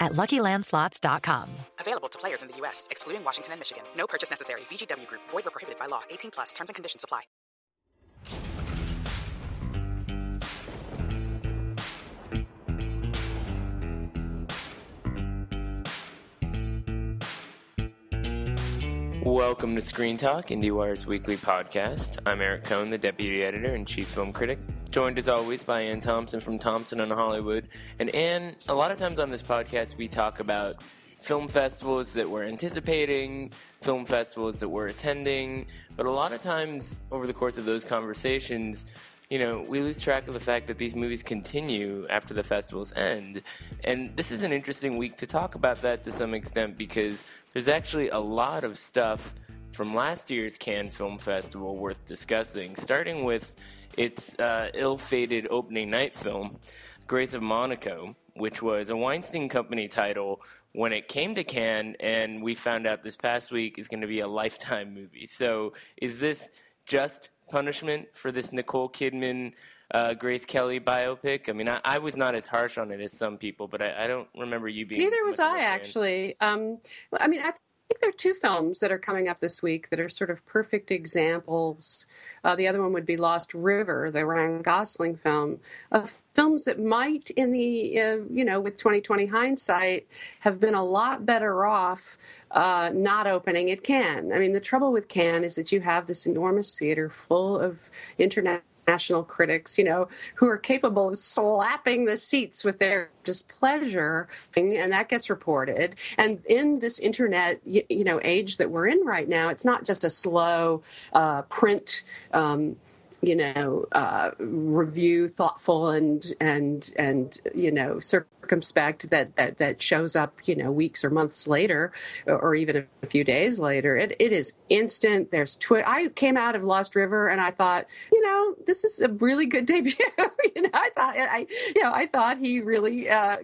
at LuckyLandSlots.com. Available to players in the U.S., excluding Washington and Michigan. No purchase necessary. VGW Group. Void where prohibited by law. 18 plus. Terms and conditions apply. Welcome to Screen Talk, IndieWire's weekly podcast. I'm Eric Kohn, the deputy editor and chief film critic, joined as always by Anne Thompson from Thompson in Hollywood. And Anne, a lot of times on this podcast, we talk about film festivals that we're anticipating, film festivals that we're attending, but a lot of times over the course of those conversations, you know, we lose track of the fact that these movies continue after the festivals end. And this is an interesting week to talk about that to some extent because there's actually a lot of stuff from last year's Cannes Film Festival worth discussing, starting with its uh, ill fated opening night film, Grace of Monaco, which was a Weinstein Company title when it came to Cannes, and we found out this past week is going to be a lifetime movie. So, is this just punishment for this Nicole Kidman, uh, Grace Kelly biopic? I mean, I, I, was not as harsh on it as some people, but I, I don't remember you being. Neither was I, actually. Um, I mean, I think there are two films that are coming up this week that are sort of perfect examples. Uh, the other one would be Lost River, the Ryan Gosling film, of films that might, in the uh, you know, with 2020 hindsight, have been a lot better off uh, not opening at Cannes. I mean, the trouble with Cannes is that you have this enormous theater full of internet national critics, you know, who are capable of slapping the seats with their displeasure, and that gets reported. And in this internet, you, know, age that we're in right now, it's not just a slow uh, print. Um, you know, uh, review, thoughtful and and and you know, circumspect that, that that shows up, you know, weeks or months later, or even a few days later. It it is instant. There's Twitter. I came out of Lost River and I thought, you know, this is a really good debut. you know, I thought I, you know, I thought he really uh,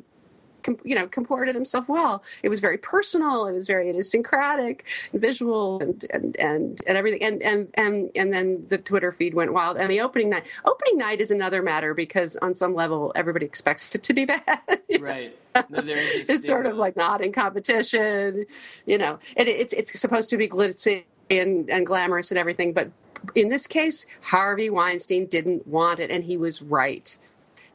you know, comported himself well. It was very personal. It was very idiosyncratic, visual, and and and, and everything. And and and and then the Twitter feed went wild. And the opening night, opening night is another matter because on some level everybody expects it to be bad. Right. No, it's sort of like not in competition. You know, it, it's it's supposed to be glitzy and, and glamorous and everything, but in this case, Harvey Weinstein didn't want it, and he was right.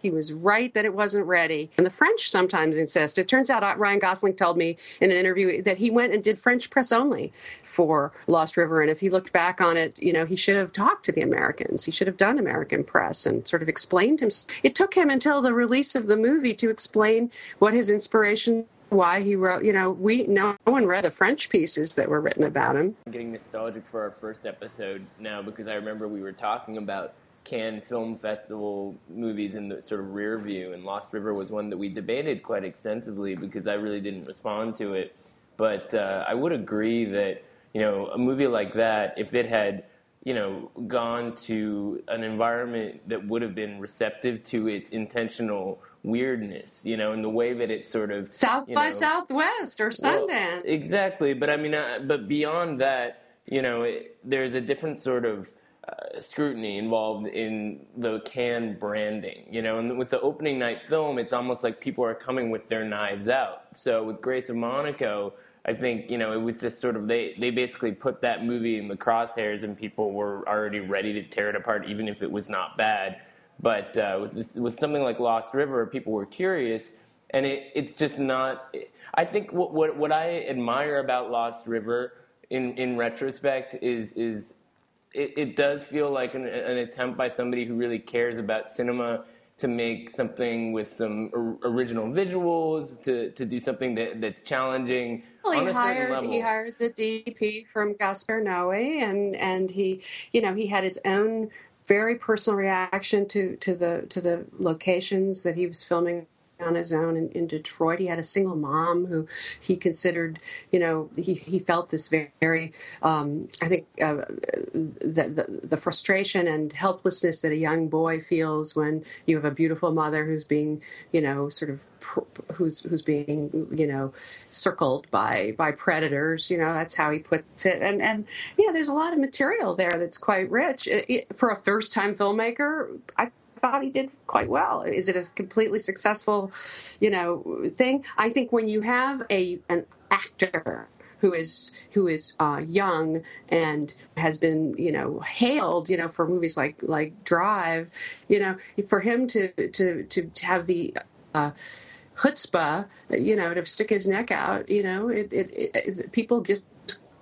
He was right that it wasn't ready. And the French sometimes insist. It turns out uh, Ryan Gosling told me in an interview that he went and did French press only for Lost River. And if he looked back on it, you know, he should have talked to the Americans. He should have done American press and sort of explained him. It took him until the release of the movie to explain what his inspiration why he wrote you know we no one read the french pieces that were written about him i'm getting nostalgic for our first episode now because i remember we were talking about Cannes Film Festival movies in the sort of rear view, and Lost River was one that we debated quite extensively because I really didn't respond to it. But uh, I would agree that you know a movie like that, if it had you know gone to an environment that would have been receptive to its intentional weirdness, you know, in the way that it sort of South by know, Southwest or Sundance. Well, exactly, but I mean, uh, but beyond that, you know, it, there's a different sort of uh, scrutiny involved in the Cannes branding. You know, and with the opening night film, it's almost like people are coming with their knives out. So with Grace of Monaco, I think you know it was just sort of they they basically put that movie in the crosshairs, and people were already ready to tear it apart, even if it was not bad. But uh, with this, with something like Lost River, people were curious, and it, it's just not. I think what, what what I admire about Lost River in in retrospect is is it, it does feel like an, an, attempt by somebody who really cares about cinema to make something with some original visuals, to, to do something that, that's challenging. Well, he hired he hired the DP from Gaspar Noé, and and he you know he had his own very personal reaction to to the to the locations that he was filming on his own in, in, Detroit. He had a single mom who he considered, you know, he, he felt this very, very um, I think, uh, the, the, the frustration and helplessness that a young boy feels when you have a beautiful mother who's being, you know, sort of who's who's being you know circled by by predators. You know that's how he puts it. And and yeah there's a lot of material there that's quite rich. It, it, for a first time filmmaker i he did quite well. Is it a completely successful, you know, thing? I think when you have a an actor who is who is uh, young and has been you know hailed you know for movies like like Drive, you know, for him to to to, have the uh, chutzpah, you know, to stick his neck out, you know, it, it, it people just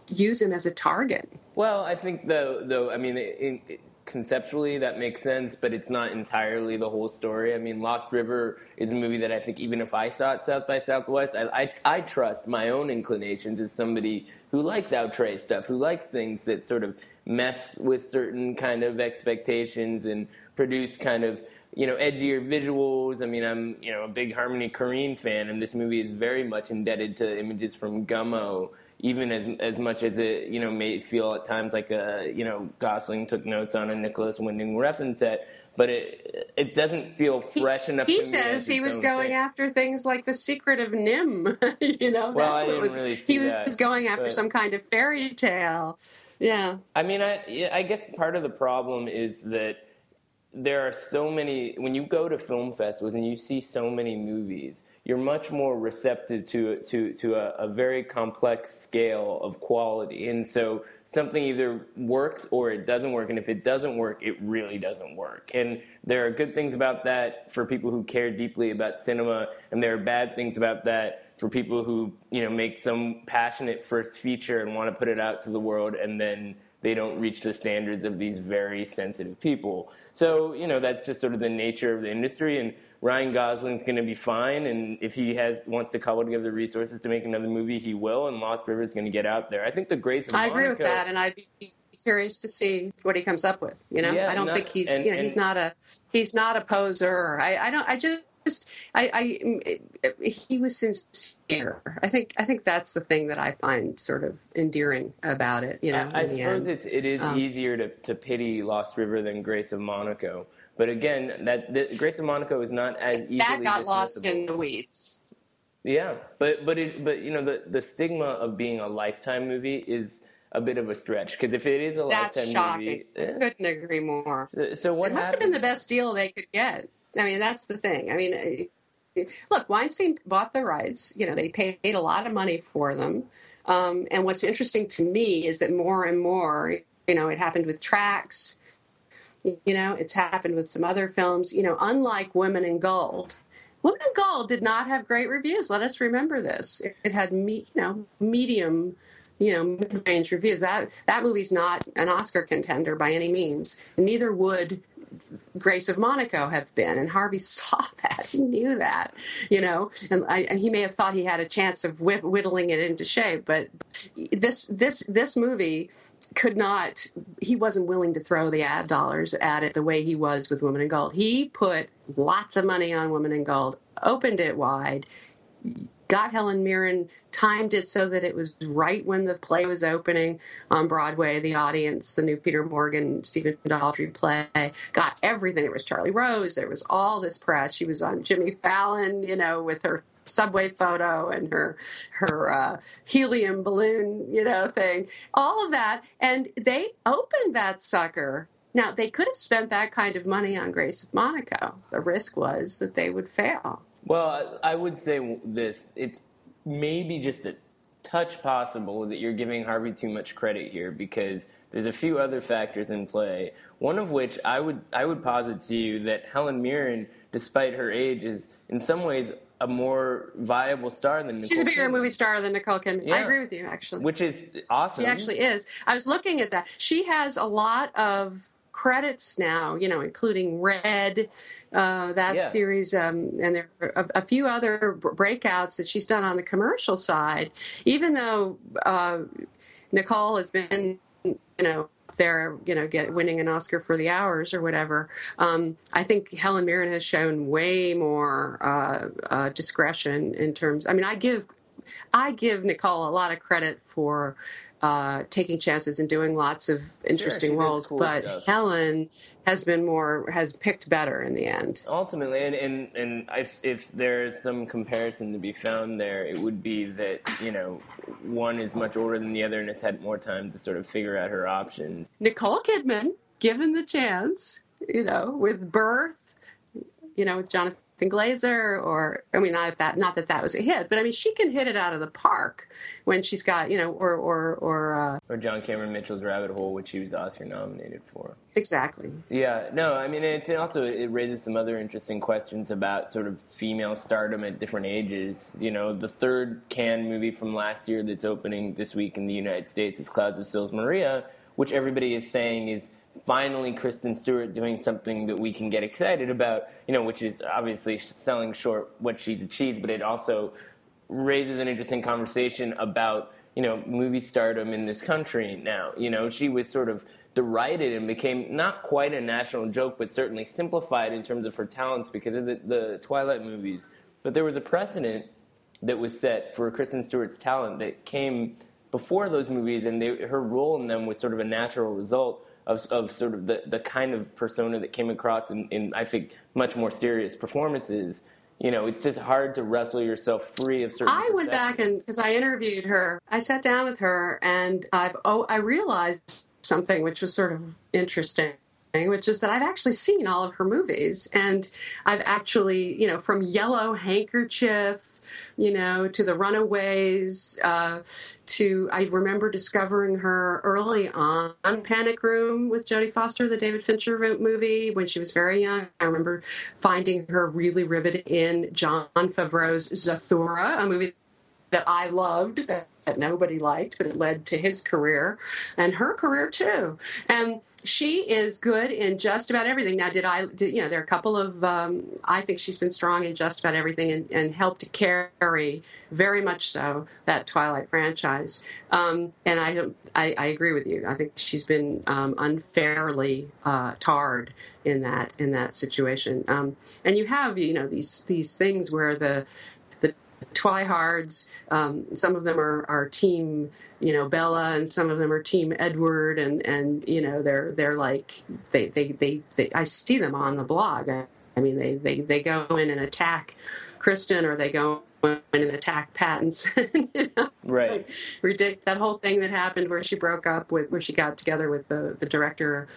use him as a target. Well, I think though, though, I mean, it, conceptually that makes sense, but it's not entirely the whole story. I mean, Lost River is a movie that I think even if I saw it South by Southwest, I, I, I trust my own inclinations as somebody who likes outre stuff, who likes things that sort of mess with certain kind of expectations and produce kind of you know edgier visuals. I mean, I'm you know a big Harmony Korine fan, and this movie is very much indebted to images from Gummo even as as much as it you know may feel at times like a you know Gosling took notes on a Nicolas Winding Refn set, but it it doesn't feel fresh he, enough. He says he was going thing. after things like the Secret of NIMH, you know, well, that's I what was. Really he that, was going after but, some kind of fairy tale. Yeah. I mean, I I guess part of the problem is that there are so many when you go to film festivals and you see so many movies you're much more receptive to to to a, a, very complex scale of quality, and so something either works or it doesn't work. And if it doesn't work, it really doesn't work. And there are good things about that for people who care deeply about cinema, and there are bad things about that for people who you know make some passionate first feature and want to put it out to the world, and then they don't reach the standards of these very sensitive people. So, you know, that's just sort of the nature of the industry. And Ryan Gosling's going to be fine, and if he has wants to cobble together the resources to make another movie, he will. And Lost River is going to get out there. I think the Grace of Monaco. I agree with that, and I'd be curious to see what he comes up with. You know, yeah, I don't not, think he's and, you know and, he's not a he's not a poser. I, I don't. I just I, I he was sincere. I think I think that's the thing that I find sort of endearing about it. You know, I, I suppose end. it's it is um, easier to, to pity Lost River than Grace of Monaco but again, that the, Grace of Monaco is not as easily that got lost in the weeds. Yeah, but but it, but you know the the stigma of being a lifetime movie is a bit of a stretch because if it is a That's lifetime shocking. movie, eh. I couldn't agree more. So, so what? It must happened? have been the best deal they could get. I mean, that's the thing. I mean, eh, look, Weinstein bought the rights. You know, they paid a lot of money for them. Um, and what's interesting to me is that more and more, you know, it happened with Tracks you know, it's happened with some other films. You know, unlike Women in Gold, Women in Gold did not have great reviews. Let us remember this. It, it had, me, you know, medium, you know, mid-range reviews. That that movie's not an Oscar contender by any means. Neither would Grace of Monaco have been, and Harvey saw that. He knew that, you know, and, I, he may have thought he had a chance of whittling it into shape. But this this this movie could not he wasn't willing to throw the ad dollars at it the way he was with women in gold. He put lots of money on women in gold opened it wide got helen mirren timed it so that it was right when the play was opening on broadway the audience the new peter morgan stephen daldry play got everything. There was charlie rose there was all this press. She was on jimmy fallon you know with her subway photo and her her uh, helium balloon, you know, thing, all of that, and they opened that sucker. Now they could have spent that kind of money on Grace of Monaco. The risk was that they would fail. Well, I would say this: it's maybe just a touch possible that you're giving Harvey too much credit here because there's a few other factors in play. One of which I would I would posit to you that Helen Mirren, despite her age, is in some ways a more viable star than Nicole She's a bigger Kidman. movie star than Nicole Kidman. Yeah. I agree with you, actually. Which is awesome. She actually is. I was looking at that. She has a lot of credits now, you know, including Red, uh, that yeah. series, um, and there are a, a, few other breakouts that she's done on the commercial side. Even though uh, Nicole has been, you know, they're you know, get winning an Oscar for the hours or whatever. Um, I think Helen Mirren has shown way more uh, uh, discretion in terms. I mean, I give I give Nicole a lot of credit for uh, taking chances and doing lots of interesting she does roles, cool but stuff. Helen has been more has picked better in the end. Ultimately, and and, and if if there's some comparison to be found there, it would be that you know one is much older than the other and has had more time to sort of figure out her options. Nicole Kidman, given the chance, you know, with Birth, you know, with Jonathan Glazer, or I mean, not that, not that that was a hit, but I mean, she can hit it out of the park when she's got, you know, or or or uh, Or John Cameron Mitchell's Rabbit Hole, which he was Oscar nominated for. exactly. Yeah, no, I mean, it's also it raises some other interesting questions about sort of female stardom at different ages. You know, the third Cannes movie from last year that's opening this week in the United States is Clouds of Sils Maria, which everybody is saying is finally Kristen Stewart doing something that we can get excited about. You know, which is obviously selling short what she's achieved, but it also raises an interesting conversation about you know movie stardom in this country now. You know, she was sort of derided and became not quite a national joke, but certainly simplified in terms of her talents because of the, the Twilight movies. But there was a precedent that was set for Kristen Stewart's talent that came before those movies, and they, her role in them was sort of a natural result of, of sort of the, the kind of persona that came across in, in, I think, much more serious performances. You know, it's just hard to wrestle yourself free of certain. I went back and because I interviewed her, I sat down with her, and I've oh, I realized something which was sort of interesting. Which is that I've actually seen all of her movies, and I've actually, you know, from Yellow Handkerchief, you know, to The Runaways, uh, to I remember discovering her early on Panic Room with Jodie Foster, the David Fincher movie, when she was very young. I remember finding her really riveted in Jon Favreau's Zathura, a movie that I loved that, that nobody liked, but it led to his career and her career too. And she is good in just about everything. Now, did I, did, you know, there are a couple of, um, I think she's been strong in just about everything and, and helped to carry very much so that Twilight franchise. Um, and I, I, I agree with you. I think she's been um, unfairly uh, tarred in that in that situation. Um, and you have, you know, these these things where the Twihards. Um, some of them are, are team, you know, Bella, and some of them are team Edward, and, and you know they're they're like they they, they, they I see them on the blog. I, I mean they, they they go in and attack Kristen, or they go in and attack Pattinson. you know? Right. Like, ridic- that whole thing that happened where she broke up with where she got together with the the director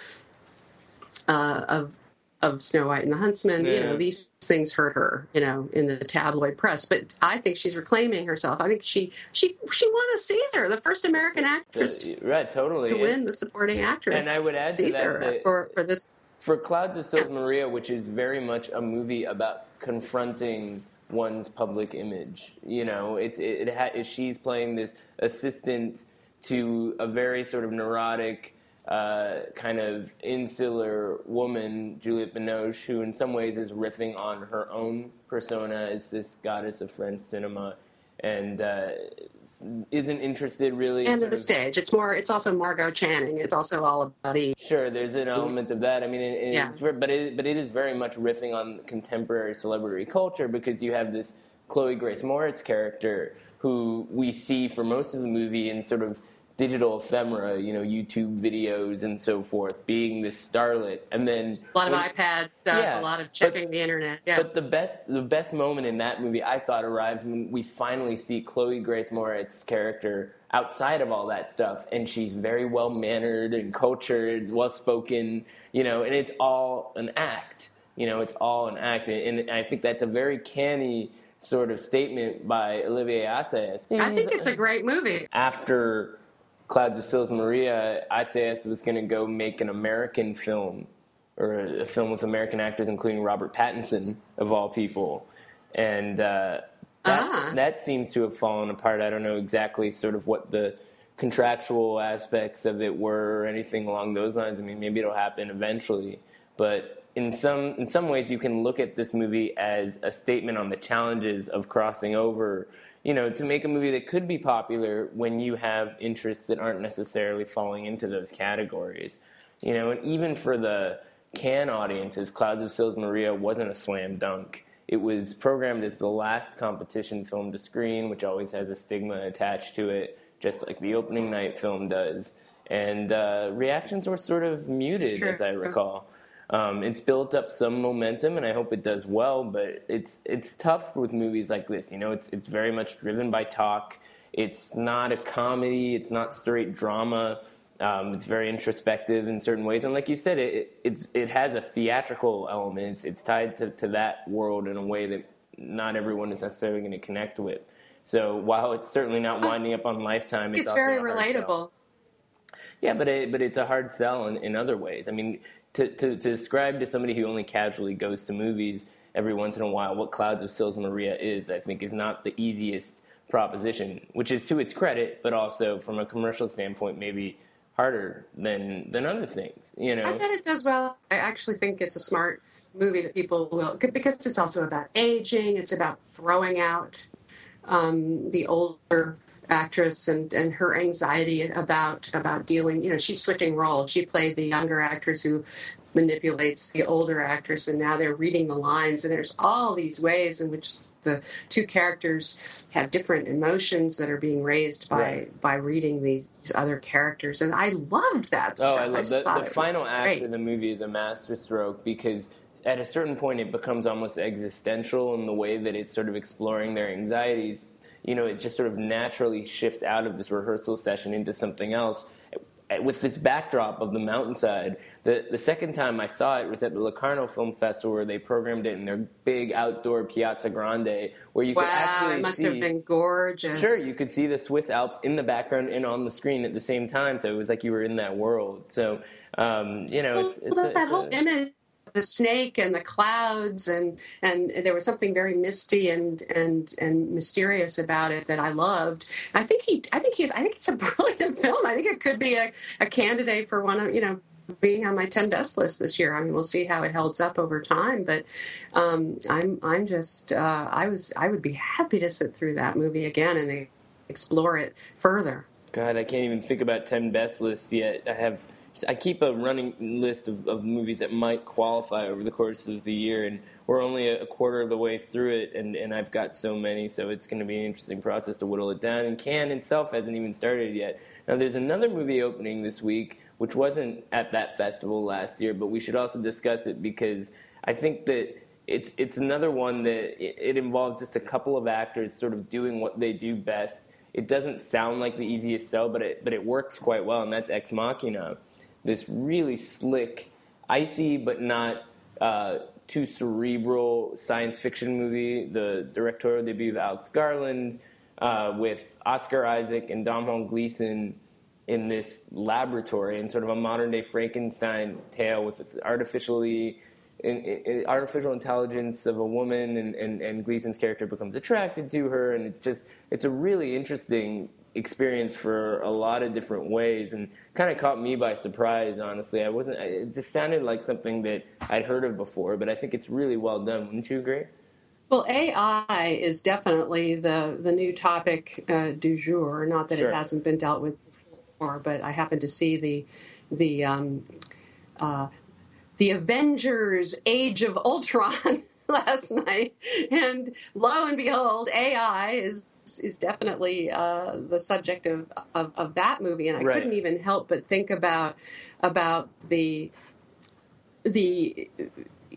uh, of of Snow White and the Huntsman. Yeah. You know, these things hurt her. You know, in the tabloid press. But I think she's reclaiming herself. I think she she she won a César, the first American actress to right, totally. to win the supporting actress. and I would add to that César that- for for this. for Clouds of Sils Maria, which is very much a movie about confronting one's public image. You know, it's it, it ha- she's playing this assistant to a very sort of neurotic, uh, kind of insular woman, Juliette Binoche, who in some ways is riffing on her own persona as this goddess of French cinema. And uh, isn't interested really. in And sort the of- stage. It's more. It's also Margo Channing. It's also all about Eve. Sure, there's an element of that. I mean, it- Yeah. it's but it, but it is very much riffing on contemporary celebrity culture because you have this Chloe Grace Moretz character who we see for most of the movie in sort of digital ephemera, you know, YouTube videos and so forth, being this starlet, and then A lot of when- iPad stuff. Yeah, a lot of but- checking the internet. Yeah. But the best, the best moment in that movie, I thought, arrives when we finally see Chloe Grace Moretz's character outside of all that stuff, and she's very well mannered and cultured, well spoken, you know, and it's all an act. You know, it's all an act, and and I think that's a very canny sort of statement by Olivier Assayas. I think it's a great movie. after Clouds of Sils Maria, Assayas was going to go make an American film or a film with American actors, including Robert Pattinson, of all people. And uh, that, Ah. that seems to have fallen apart. I don't know exactly sort of what the contractual aspects of it were or anything along those lines. I mean, maybe it'll happen eventually. But in some, in some ways, you can look at this movie as a statement on the challenges of crossing over you know, to make a movie that could be popular when you have interests that aren't necessarily falling into those categories. You know, and even for the Cannes audiences, Clouds of Sils Maria wasn't a slam dunk. It was programmed as the last competition film to screen, which always has a stigma attached to it, just like the opening night film does. And uh, reactions were sort of muted, as I recall. Um, it's built up some momentum, and I hope it does well. But it's it's tough with movies like this. You know, it's it's very much driven by talk. It's not a comedy. It's not straight drama. Um, it's very introspective in certain ways, and like you said, it it, it has a theatrical element. It's, it's tied to, to that world in a way that not everyone is necessarily going to connect with. So while it's certainly not winding up on Lifetime, it's, it's very relatable. Sell. Yeah, but it, but it's a hard sell in, in other ways. I mean, to, to, to describe to somebody who only casually goes to movies every once in a while what Clouds of Sils Maria is, I think, is not the easiest proposition, which is to its credit, but also from a commercial standpoint, maybe harder than than other things. You know, I bet it does well. I actually think it's a smart movie that people will because it's also about aging. It's about throwing out um, the older actress and, and her anxiety about about dealing. You know, she's switching roles. She played the younger actress who manipulates the older actress, and now they're reading the lines. And there's all these ways in which the two characters have different emotions that are being raised by right. by reading these, these, other characters. And I loved that. Oh, stuff. I love I the, the final act great. of the movie is a masterstroke because at a certain point it becomes almost existential in the way that it's sort of exploring their anxieties you know, it just sort of naturally shifts out of this rehearsal session into something else. With this backdrop of the mountainside, the, the second time I saw it was at the Locarno Film Festival where they programmed it in their big outdoor Piazza Grande, where you wow, could actually see. it must see. have been gorgeous. Sure, you could see the Swiss Alps in the background and on the screen at the same time, so it was like you were in that world. So, um, you know, well, it's, it's well, a, that whole a, image the snake and the clouds and and there was something very misty and and and mysterious about it that I loved. I think he I think he's I think it's a brilliant film. I think it could be a, a candidate for one of you know being on my 10 best list this year. I mean, we'll see how it holds up over time, but um, I'm I'm just uh, I was I would be happy to sit through that movie again and explore it further. God, I can't even think about 10 best lists yet. I have I keep a running list of, of movies that might qualify over the course of the year, and we're only a quarter of the way through it, and, and I've got so many, so it's going to be an interesting process to whittle it down. And Cannes itself hasn't even started yet. Now, there's another movie opening this week, which wasn't at that festival last year, but we should also discuss it because I think that it's it's another one that it involves just a couple of actors sort of doing what they do best. It doesn't sound like the easiest sell, but it but it works quite well, and that's Ex Machina this really slick, icy but not uh, too cerebral science fiction movie. The directorial debut of Alex Garland uh, with Oscar Isaac and Domhnall Gleeson in this laboratory and sort of a modern day Frankenstein tale with its artificially in, in, artificial intelligence of a woman and, and, and Gleeson's character becomes attracted to her and it's just it's a really interesting experience for a lot of different ways and kind of caught me by surprise honestly. I wasn't it just sounded like something that i'd heard of before but i think it's really well done. Wouldn't you agree? Well ai is definitely the the new topic uh, du jour. Not that Sure. it hasn't been dealt with before but i happened to see the the um, uh, the avengers age of ultron last night and lo and behold ai is is definitely uh, the subject of, of, of that movie, and I Right. couldn't even help but think about about the the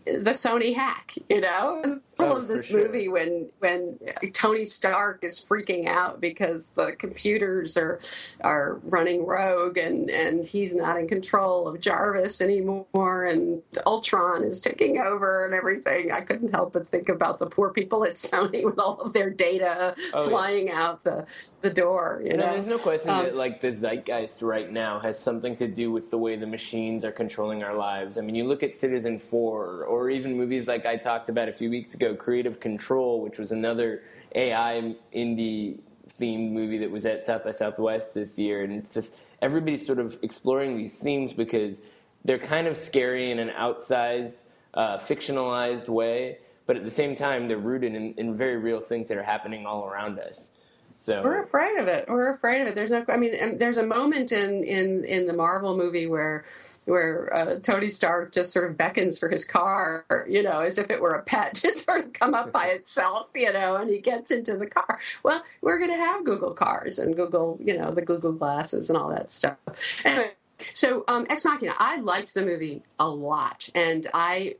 the Sony hack, you know, Oh, of this sure. movie when when Tony Stark is freaking out because the computers are are running rogue and and he's not in control of Jarvis anymore and Ultron is taking over and everything. I couldn't help but think about the poor people at Sony with all of their data Oh, yeah. flying out the the door. You You know, know, there's no question Um, that like the zeitgeist right now has something to do with the way the machines are controlling our lives. I mean, you look at Citizenfour, or even movies like I talked about a few weeks ago, Creative Control, which was another AI indie themed movie that was at South by Southwest this year, and it's just everybody's sort of exploring these themes because they're kind of scary in an outsized, uh, fictionalized way, but at the same time they're rooted in, in very real things that are happening all around us. So we're afraid of it. We're afraid of it. There's no. I mean, there's a moment in in in the Marvel movie where where uh, Tony Stark just sort of beckons for his car, you know, as if it were a pet to sort of come up by itself, you know, and he gets into the car. Well, we're going to have Google cars and Google, you know, the Google glasses and all that stuff. Anyway, so um, Ex Machina, I liked the movie a lot, and I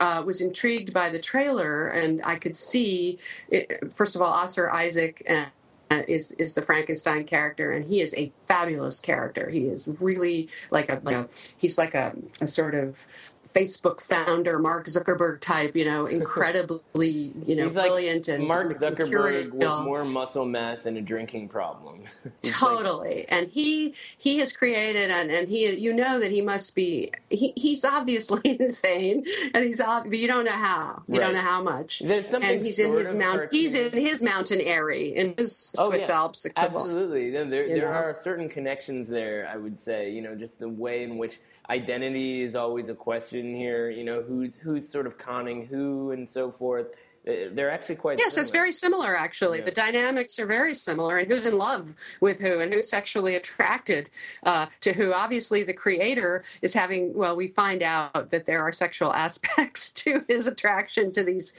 uh, was intrigued by the trailer, and I could see, it, first of all, Oscar Isaac and Uh, is is the Frankenstein character, and he is a fabulous character. He is really like a, like a he's like a, a sort of Facebook founder, Mark Zuckerberg type, you know, incredibly, you know, He's brilliant like and Mark Zuckerberg with more muscle mass and a drinking problem. He's like- Totally, and he he has created and and he you know that he must be he, he's obviously insane and he's ob- but you don't know how you Right. don't know how much There's something and he's in his mount he's in his mountain aerie in his Oh, Swiss yeah. Alps equivalent. Absolutely. There there know? are certain connections there, I would say, you know, just the way in which identity is always a question here, you know, who's who's sort of conning who and so forth. Uh, They're actually quite Yes, it's very similar actually. Yeah. The dynamics are very similar, and who's in love with who, and who's sexually attracted uh, to who. Obviously, the creator is having. Well, we find out that there are sexual aspects to his attraction to these.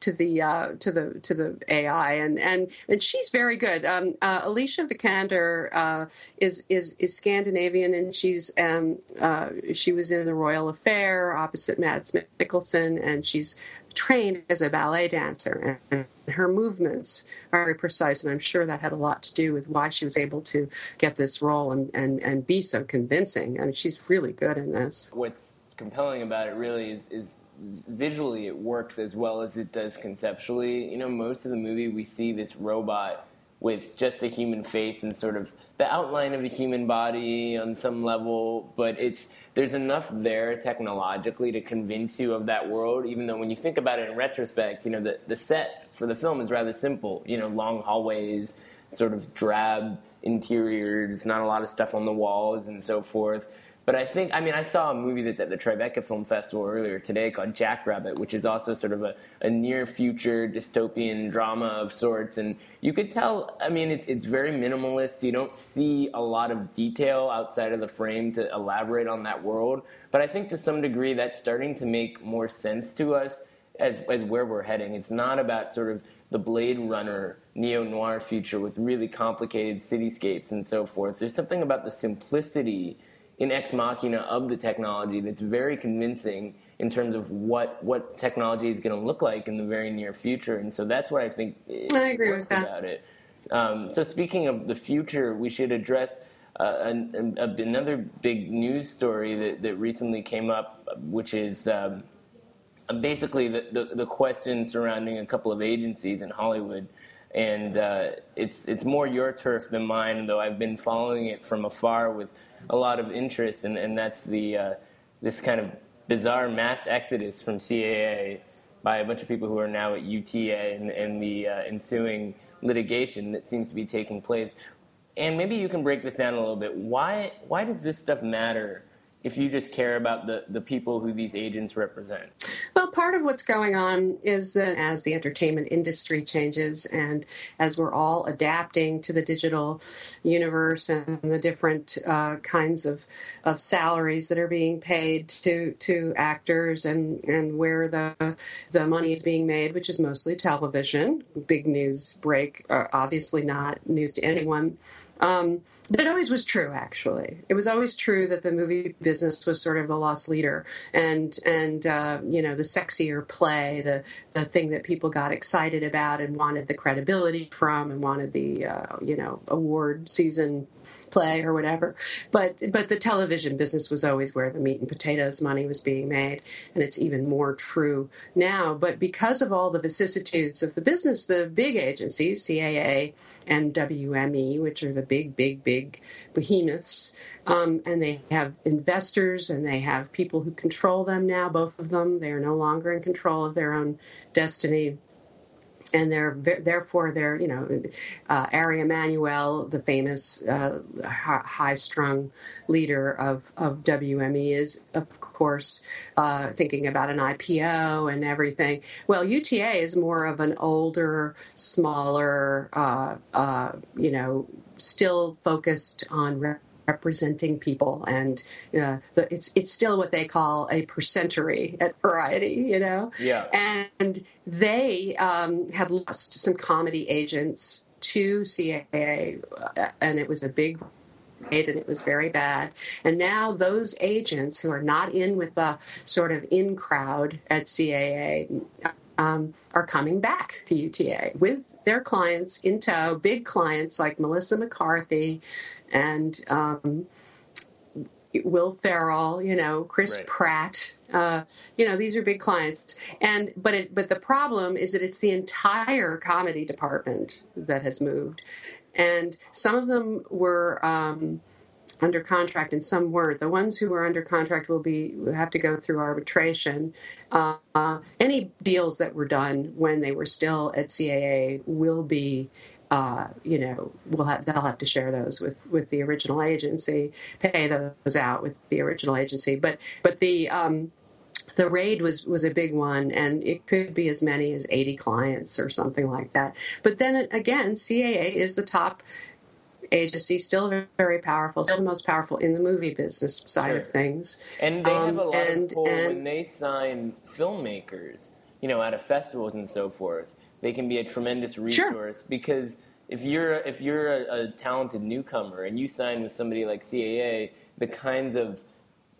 To the uh, to the to the AI and and and she's very good. Um, uh, Alicia Vikander uh, is is is Scandinavian and she's um, uh, she was in the Royal Affair opposite Mads Mikkelsen and she's trained as a ballet dancer and her movements are very precise and i'm sure that had a lot to do with why she was able to get this role and, and, and be so convincing i mean she's really good in this what's compelling about it really is, is visually it works as well as it does conceptually. You know, most of the movie we see this robot with just a human face and sort of the outline of a human body on some level, but it's there's enough there technologically to convince you of that world, even though when you think about it in retrospect, you know, the, the set for the film is rather simple. You know, long hallways, sort of drab interiors, not a lot of stuff on the walls and so forth. But I think, I mean, I saw a movie that's at the Tribeca Film Festival earlier today called Jackrabbit, which is also sort of a, a near future dystopian drama of sorts. And you could tell, I mean, it's, it's very minimalist. You don't see a lot of detail outside of the frame to elaborate on that world. But I think to some degree that's starting to make more sense to us as, as where we're heading. It's not about sort of the Blade Runner neo noir future with really complicated cityscapes and so forth. There's something about the simplicity in Ex Machina of the technology that's very convincing in terms of what what technology is going to look like in the very near future. And so that's what I think I agree with that. about it. Um, so speaking of the future, we should address uh, an, an, another big news story that, that recently came up, which is um, basically the, the, the question surrounding a couple of agencies in Hollywood. And uh, it's it's more your turf than mine, though I've been following it from afar with a lot of interest, and, and that's the uh, this kind of bizarre mass exodus from CAA by a bunch of people who are now at UTA and, and the uh, ensuing litigation that seems to be taking place. And maybe you can break this down a little bit. Why why does this stuff matter if you just care about the, the people who these agents represent? Well, part of what's going on is that as the entertainment industry changes and as we're all adapting to the digital universe and the different uh, kinds of, of salaries that are being paid to, to actors and, and where the, the money is being made, which is mostly television, big news break, uh, obviously not news to anyone. Um, it always was true, actually. It was always true that the movie business was sort of the lost leader, and and uh, you know the sexier play, the the thing that people got excited about and wanted the credibility from, and wanted the uh, you know award season play or whatever. But but the television business was always where the meat and potatoes money was being made, and it's even more true now. But because of all the vicissitudes of the business, the big agencies, CAA and WME, which are the big, big, big behemoths, um, and they have investors and they have people who control them now. Both of them, they are no longer in control of their own destiny and they're therefore they're you know uh, Ari Emanuel, the famous uh, high-strung leader of of WME, is of course uh, thinking about an IPO and everything. Well, UTA is more of an older, smaller, uh, uh, you know, still focused on representing people, and uh, the, it's it's still what they call a percentery at Variety, you know. Yeah. And they um, had lost some comedy agents to CAA, uh, and it was a big and it was very bad. And now those agents who are not in with the sort of in crowd at CAA um, are coming back to UTA with their clients in tow, big clients like Melissa McCarthy and um, Will Ferrell, you know, Chris right. Pratt. Uh, you know, these are big clients, and but it, but the problem is that it's the entire comedy department that has moved, and some of them were. Um, under contract and some weren't. The ones who were under contract will be have to go through arbitration. Uh, uh, any deals that were done when they were still at CAA will be uh, you know, we'll have, they'll have to share those with, with the original agency, pay those out with the original agency. But but the um, the raid was was a big one, and it could be as many as eighty clients or something like that. But then again, CAA is the top agency, still very powerful, still the most powerful in the movie business side sure. of things. And they have a um, lot and, of pull and, when they sign filmmakers, you know, at festivals and so forth they can be a tremendous resource sure. because if you're if you're a, a, talented newcomer and you sign with somebody like CAA, the kinds of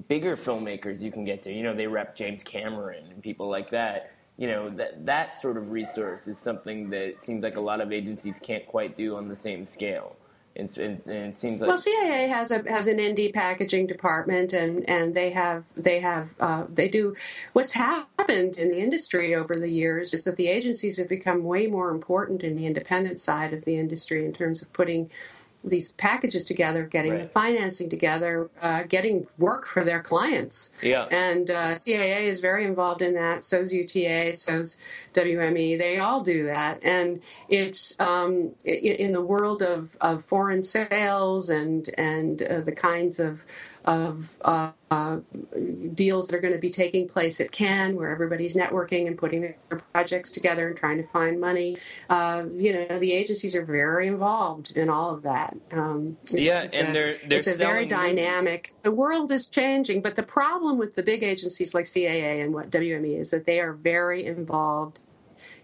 bigger filmmakers you can get to, you know, they rep James Cameron and people like that. You know, that that sort of resource is something that seems like a lot of agencies can't quite do on the same scale. And, and, it seems like well, CAA has a has an indie packaging department, and, and they have they have uh, they do. What's happened in the industry over the years is that the agencies have become way more important in the independent side of the industry in terms of putting these packages together, getting right. the financing together, uh, getting work for their clients. Yeah. And uh, CAA is very involved in that. So's UTA, so's WME. They all do that. And it's um, in the world of, of foreign sales and and uh, the kinds of of uh, uh, deals that are going to be taking place at Cannes, where everybody's networking and putting their projects together and trying to find money. Uh, you know, the agencies are very involved in all of that. Um, it's, yeah, it's and a, they're, they're it's a very dynamic. The world is changing, but the problem with the big agencies like CAA and what WME is that they are very involved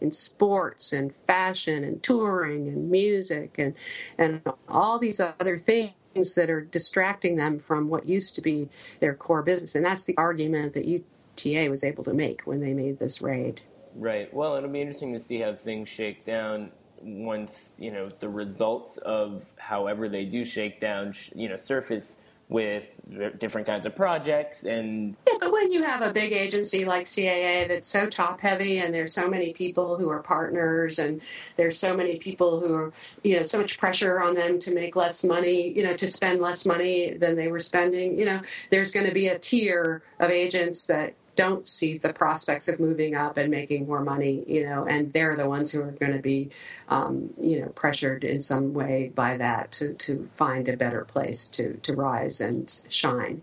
in sports and fashion and touring and music and and all these other things things that are distracting them from what used to be their core business. And that's the argument that UTA was able to make when they made this raid. Right. Well, it'll be interesting to see how things shake down once you know the results of however they do shake down, you know, surface with different kinds of projects and yeah but when you have a big agency like caa that's so top heavy and there's so many people who are partners and there's so many people who are you know so much pressure on them to make less money you know to spend less money than they were spending you know there's going to be a tier of agents that don't see the prospects of moving up and making more money, you know, and they're the ones who are going to be, um, you know, pressured in some way by that to, to find a better place to, to rise and shine.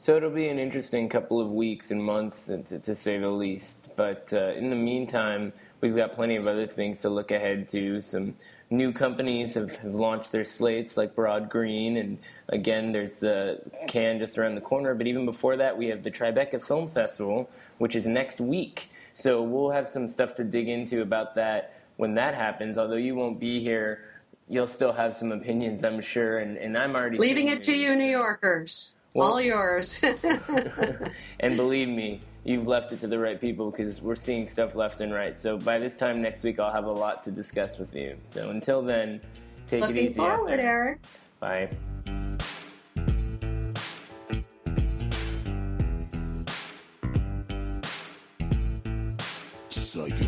So it'll be an interesting couple of weeks and months, to, to say the least. But uh, in the meantime, we've got plenty of other things to look ahead to. Some new companies have, have launched their slates like Broad Green, and again, there's the Cannes just around the corner. But even before that, we have the Tribeca Film Festival, which is next week. So we'll have some stuff to dig into about that when that happens. Although you won't be here, you'll still have some opinions, I'm sure. And, and I'm already leaving it to you, New Yorkers. Well, All yours. and believe me, you've left it to the right people because we're seeing stuff left and right. So by this time next week, I'll have a lot to discuss with you. So until then, take Looking it easy. Looking Forward, out there. Eric. Bye. Psycho.